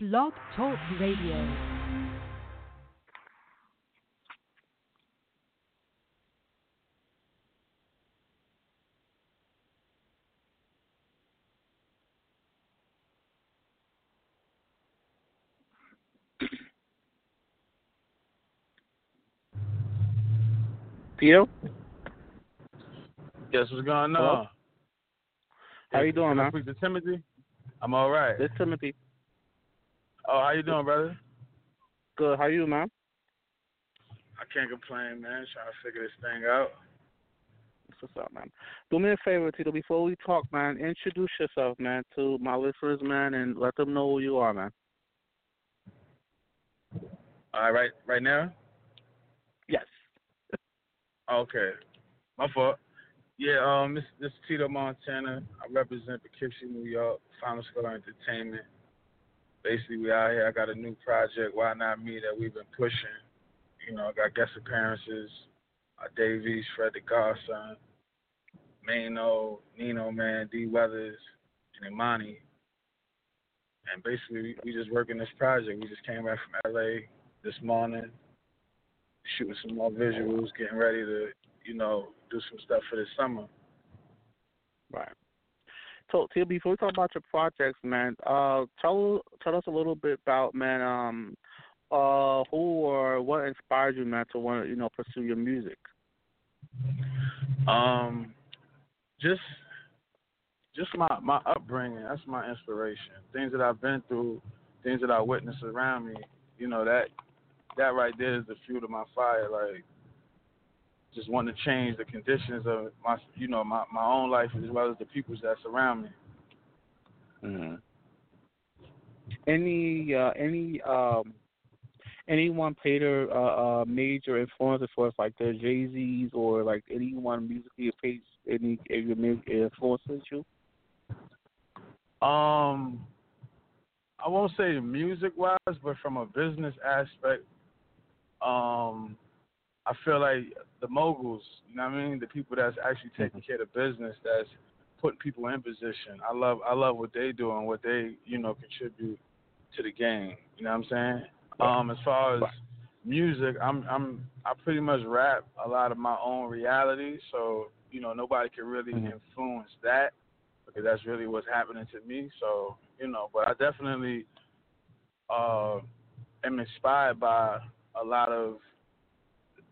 Blog Talk Radio. Theo, Guess what's going Hello? on? how you doing, Can I man? speak to Timothy? I'm all right. This Timothy. Oh, how you doing, brother? Good. How you, man? I can't complain, man. Trying to figure this thing out. What's up, man? Do me a favor, Tito. Before we talk, man, introduce yourself, man, to my listeners, man, and let them know who you are, man. All right, right, right now. Yes. Okay, my fault. Yeah, um, this this is Tito Montana. I represent Poughkeepsie, New York, Final Score Entertainment. Basically, we out here. I got a new project, Why Not Me, that we've been pushing. You know, I got guest appearances, uh, Davies, Fred the Godson, Mano, Nino Man, D Weathers, and Imani. And basically, we, we just working this project. We just came back from LA this morning, shooting some more visuals, getting ready to, you know, do some stuff for this summer. Right. So, Tito, before we talk about your projects, man, uh, tell tell us a little bit about, man, um, uh, who or what inspired you, man, to want to, you know, pursue your music. Um, just just my my upbringing. That's my inspiration. Things that I've been through, things that I witnessed around me. You know that that right there is the fuel to my fire. Like just wanting to change the conditions of my you know my my own life as well as the people's that surround me. Mm-hmm. Any uh, any um anyone played a uh, uh, major influence as far as like the Jay Z's or like anyone musically played any music influences you? Um, I won't say music wise, but from a business aspect, um, I feel like the moguls, you know what I mean, the people that's actually taking care of business, that's putting people in position. I love I love what they do and what they you know contribute to the game. You know what I'm saying? Um, as far as music, I'm I'm I pretty much rap a lot of my own reality, so you know nobody can really Mhm. influence that because that's really what's happening to me. So you know, but I definitely uh, am inspired by a lot of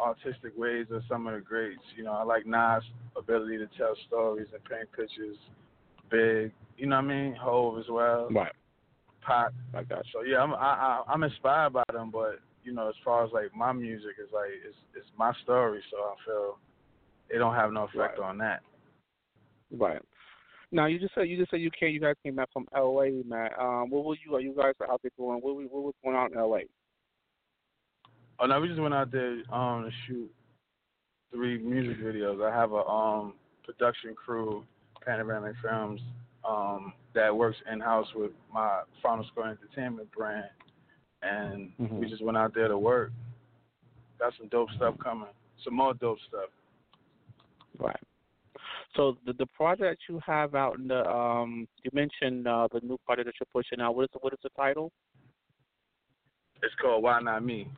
artistic ways of some of the greats. You know, I like Nas' ability to tell stories and paint pictures. Big, you know what I mean? Hove as well. Right. Pac. I got So yeah, I'm I, I, I'm inspired by them, but you know, as far as like my music is like it's it's my story, so I feel it don't have no effect Right. on that. Right. Now you just said you just said you came you guys came back from L.A. man. Um, what were you Are you guys out there doing? What, what was going on in L.A. Oh no, we just went out there um to shoot three music videos. I have a um production crew, Panoramic Films, um, that works in house with my Final Score Entertainment brand, and Mhm. we just went out there to work. Got some dope stuff coming, some more dope stuff. Right. So the the project you have out in the um you mentioned uh the new project that you're pushing out. What is what is the title? It's called Why Not Me.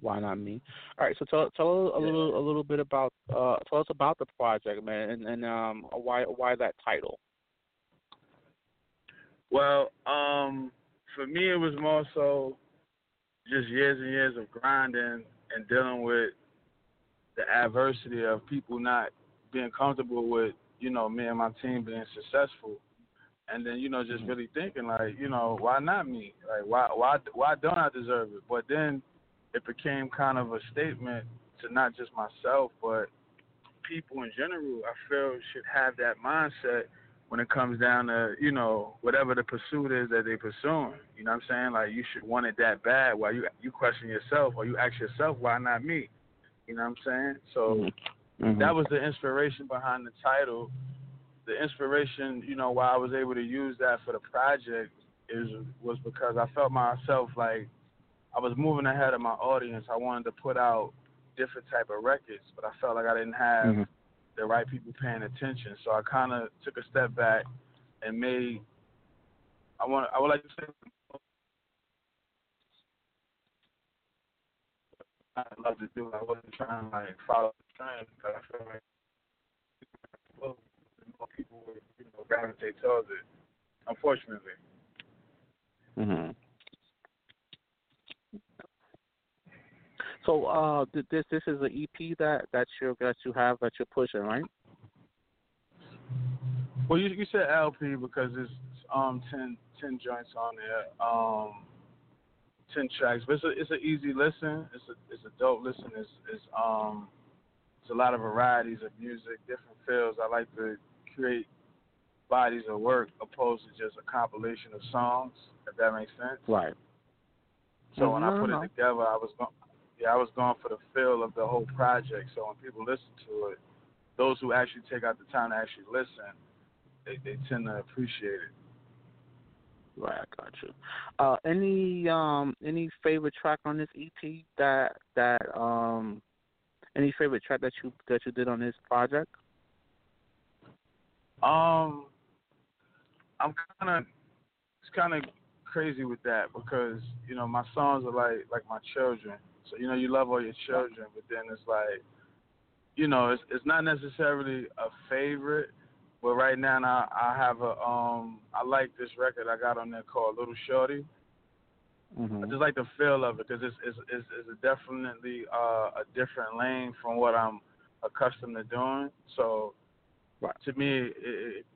Why not me? All right, so tell tell a little a little bit about uh tell us about the project, man, and, and um why why that title. Well, um, for me, it was more so just years and years of grinding and dealing with the adversity of people not being comfortable with, you know, me and my team being successful. And then, you know, just Mhm. really thinking like, you know, why not me? Like, why, why, why don't I deserve it? But then it became kind of a statement to not just myself, but people in general. I feel should have that mindset when it comes down to, you know, whatever the pursuit is that they're pursuing. You know what I'm saying? Like you should want it that bad while you you question yourself or you ask yourself, why not me? You know what I'm saying? So Mhm. that was the inspiration behind the title. The inspiration, you know, why I was able to use that for the project is was because I felt myself like I was moving ahead of my audience. I wanted to put out different type of records, but I felt like I didn't have mm-hmm. the right people paying attention. So I kind of took a step back and made. I want. I would like to say. I love to do. I wasn't trying to like follow the trend because I feel like well, more people would you know gravitate towards it. Unfortunately. So uh, this this is an EP that that you that you have that you're pushing, right? Well, you you said LP because it's um 10, 10 joints on there, um ten tracks, but it's a it's an easy listen. It's a it's a dope listen. It's it's um it's a lot of varieties of music, different feels. I like to create bodies of work opposed to just a compilation of songs. If that makes sense. Right. So Mm-hmm. when I put it together, I was going, yeah, I was going for the feel of the whole project. So when people listen to it, those who actually take out the time to actually listen, they they tend to appreciate it. Right, I got you. Uh, any um any favorite track on this EP that that um any favorite track that you that you did on this project? Um, I'm kind of it's kind of crazy with that because you know my songs are like like my children. So you know you love all your children, but then it's like you know it's it's not necessarily a favorite. But right now I I have a um I like this record I got on there called Little Shorty. Mm-hmm. I just like the feel of it because it's it's it's, it's definitely uh, a different lane from what I'm accustomed to doing. So Right. to me, it,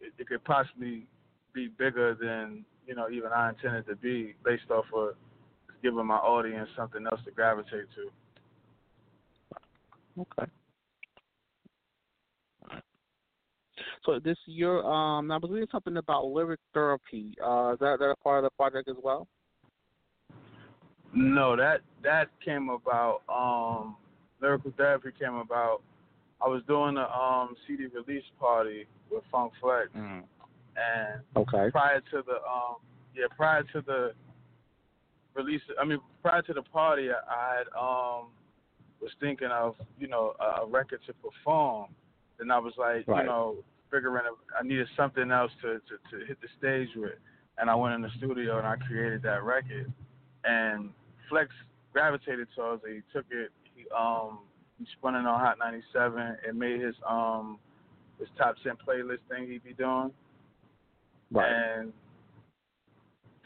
it, it could possibly be bigger than you know even I intended to be, based off of giving my audience something else to gravitate to. Okay. So this year, um, I was reading something about lyric therapy. Uh, is that that a part of the project as well? No, that that came about. Um, lyrical therapy came about. I was doing a um, CD release party with Funk Flex, Mm. and Okay. prior to the um yeah prior to the release i mean prior to the party i, had um was thinking of you know a, a record to perform. Then i was like Right. you know figuring i needed something else to, to to hit the stage with. And i went in the studio and i created that record. And flex gravitated towards it. He took it. He um he spun it on hot 97 and made his um his top 10 playlist thing he'd be doing. Right. and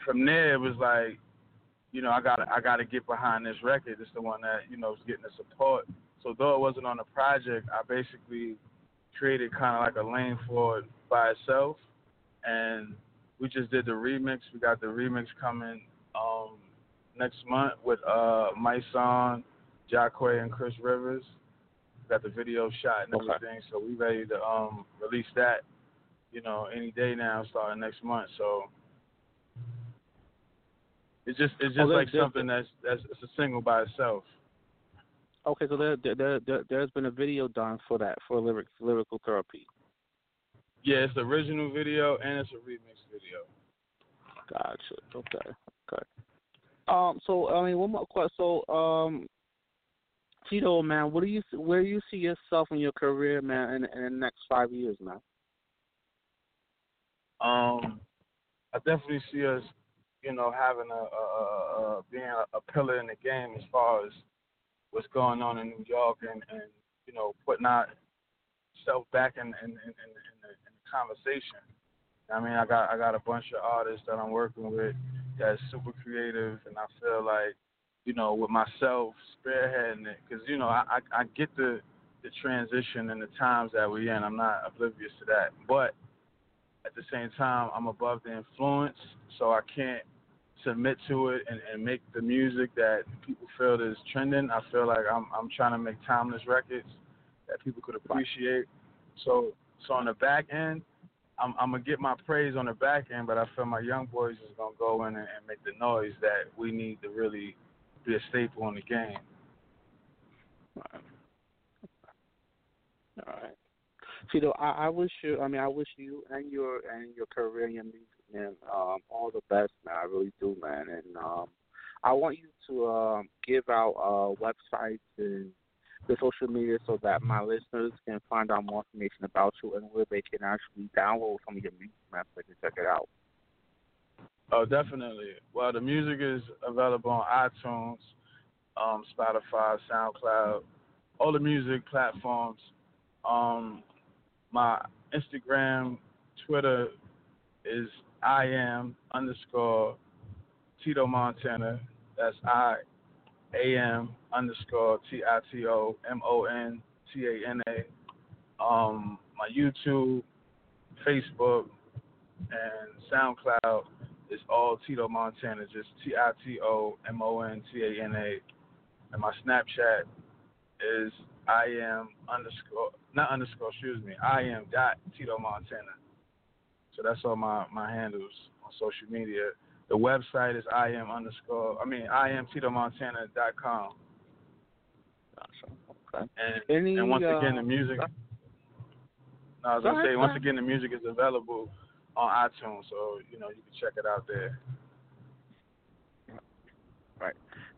from there, it was like, you know, I got I got to get behind this record. It's the one that you know is getting the support. So though it wasn't on the project, I basically created kind of like a lane for it by itself, and we just did the remix. We got the remix coming um, next month with uh, my son, Jacquay, and Chris Rivers. We got the video shot and everything, Okay. so we ready to um, release that you know, any day now, starting next month. So it's just it's just Oh, like something that's that's it's a single by itself. Okay, so there, there, there, there's been a video done for that for lyric lyrical therapy. Yeah, it's the original video and it's a remix video. Gotcha. Okay. Okay. Um. So I mean, one more question. So um, Tito, man, what do you where do you see yourself in your career, man, in, in the next five years, man? Um, I definitely see us, you know, having a, a, a, being a, a pillar in the game as far as what's going on in New York and, and you know putting our self back in in, in, in, in, the, in the conversation. I mean, I got I got a bunch of artists that I'm working with that's super creative, and I feel like, you know, with myself spearheading it, because you know I, I I get the the transition and the times that we're in. I'm not oblivious to that, but at the same time, I'm above the influence, so I can't submit to it and, and make the music that people feel is trending. I feel like I'm I'm trying to make timeless records that people could appreciate. So so on the back end, I'm I'm gonna get my praise on the back end, but I feel my young boys is gonna go in and, and make the noise that we need to really be a staple in the game. Right. All right. Tito, I, I wish you. I mean, I wish you and your and your career and your music, man, um, all the best, man. I really do, man. And um, I want you to um, give out uh, websites and the social media so that my listeners can find out more information about you and where they can actually download some of your music, man, so they can check it out. Oh, definitely. Well, the music is available on iTunes. um, Spotify, SoundCloud, all the music platforms. Um, my Instagram, Twitter is I am underscore Tito Montana. That's I A M underscore T I T O M O N T A N A. Um, my YouTube, Facebook, and SoundCloud is all Tito Montana, just T I T O M O N T A N A. And my Snapchat is I am underscore not underscore, excuse me, I am dot Tito Montana. So that's all my, my handles on social media. The website is I am underscore I mean I am Tito Montana dot com. Okay. And Any, and once again the uh, music no, I was gonna say once again the music is available on iTunes, so you know you can check it out there.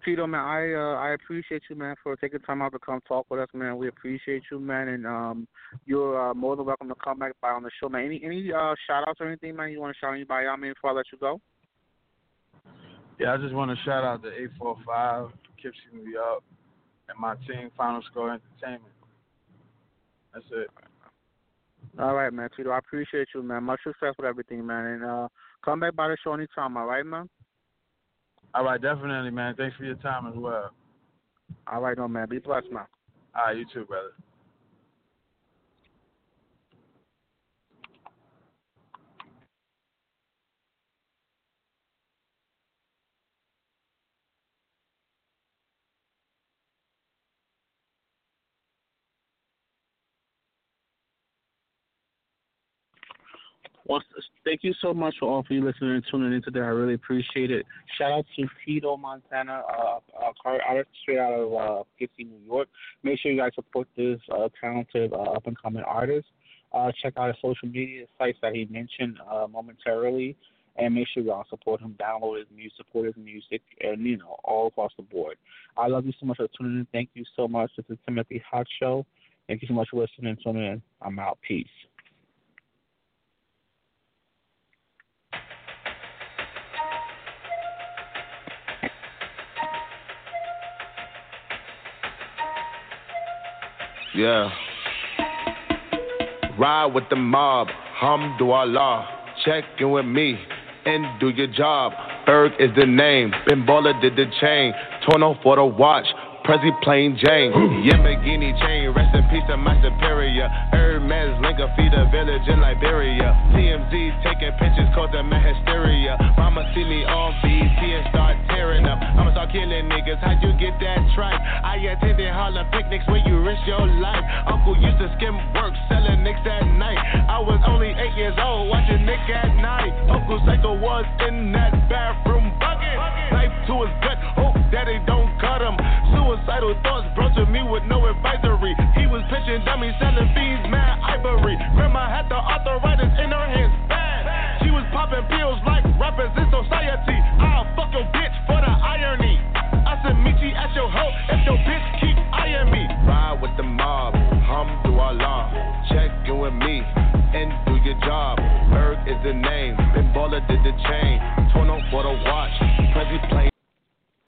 Tito, man, I uh, I appreciate you, man, for taking time out to come talk with us, man. We appreciate you, man, and um, you're uh, more than welcome to come back by on the show, man. Any any uh, shout outs or anything, man? You want to shout anybody out, man, before I let you go? Yeah, I just want to shout out to 845 Poughkeepsie, New York, and my team, Final Score Entertainment. That's it. All right, man, Tito. I appreciate you, man. Much success with everything, man, and uh, come back by the show anytime, all right, man. All right, definitely, man. Thanks for your time as well. All right, no, man. Be blessed, man. All right, you too, brother. Well, thank you so much for all of you listening and tuning in today. I really appreciate it. Shout out to Tito Montana, uh, uh, car artist straight out of uh, Poughkeepsie, New York. Make sure you guys support this uh, talented uh, up and coming artist. Uh, check out his social media sites that he mentioned uh, momentarily, and make sure y'all support him, download his music, support his music, and you know all across the board. I love you so much for tuning in. Thank you so much. This is Timothy Hot Show. Thank you so much for listening and tuning in. I'm out. Peace. Yeah. Ride with the mob, Hamdulillah. Check in with me and do your job. Berg is the name, Ben Baller did the chain. Torno for the watch, Prezi plain Jane. Mm. Yamagini chain, rest in peace to my superior. Hermes Linka feed a village in Liberia. TMZ taking pictures, cause them my hysteria. Mama see me on BT and start tearing up. I'ma start killing niggas, how'd you get that tripe? I attended Harlem picnics where you risk your life. Uncle used to skim work, selling nicks at night. I was only eight years old, watching Nick at night. Uncle Psycho was in that bathroom bucket. Knife to his gut, hope that they don't. Suicidal thoughts brought to me with no advisory.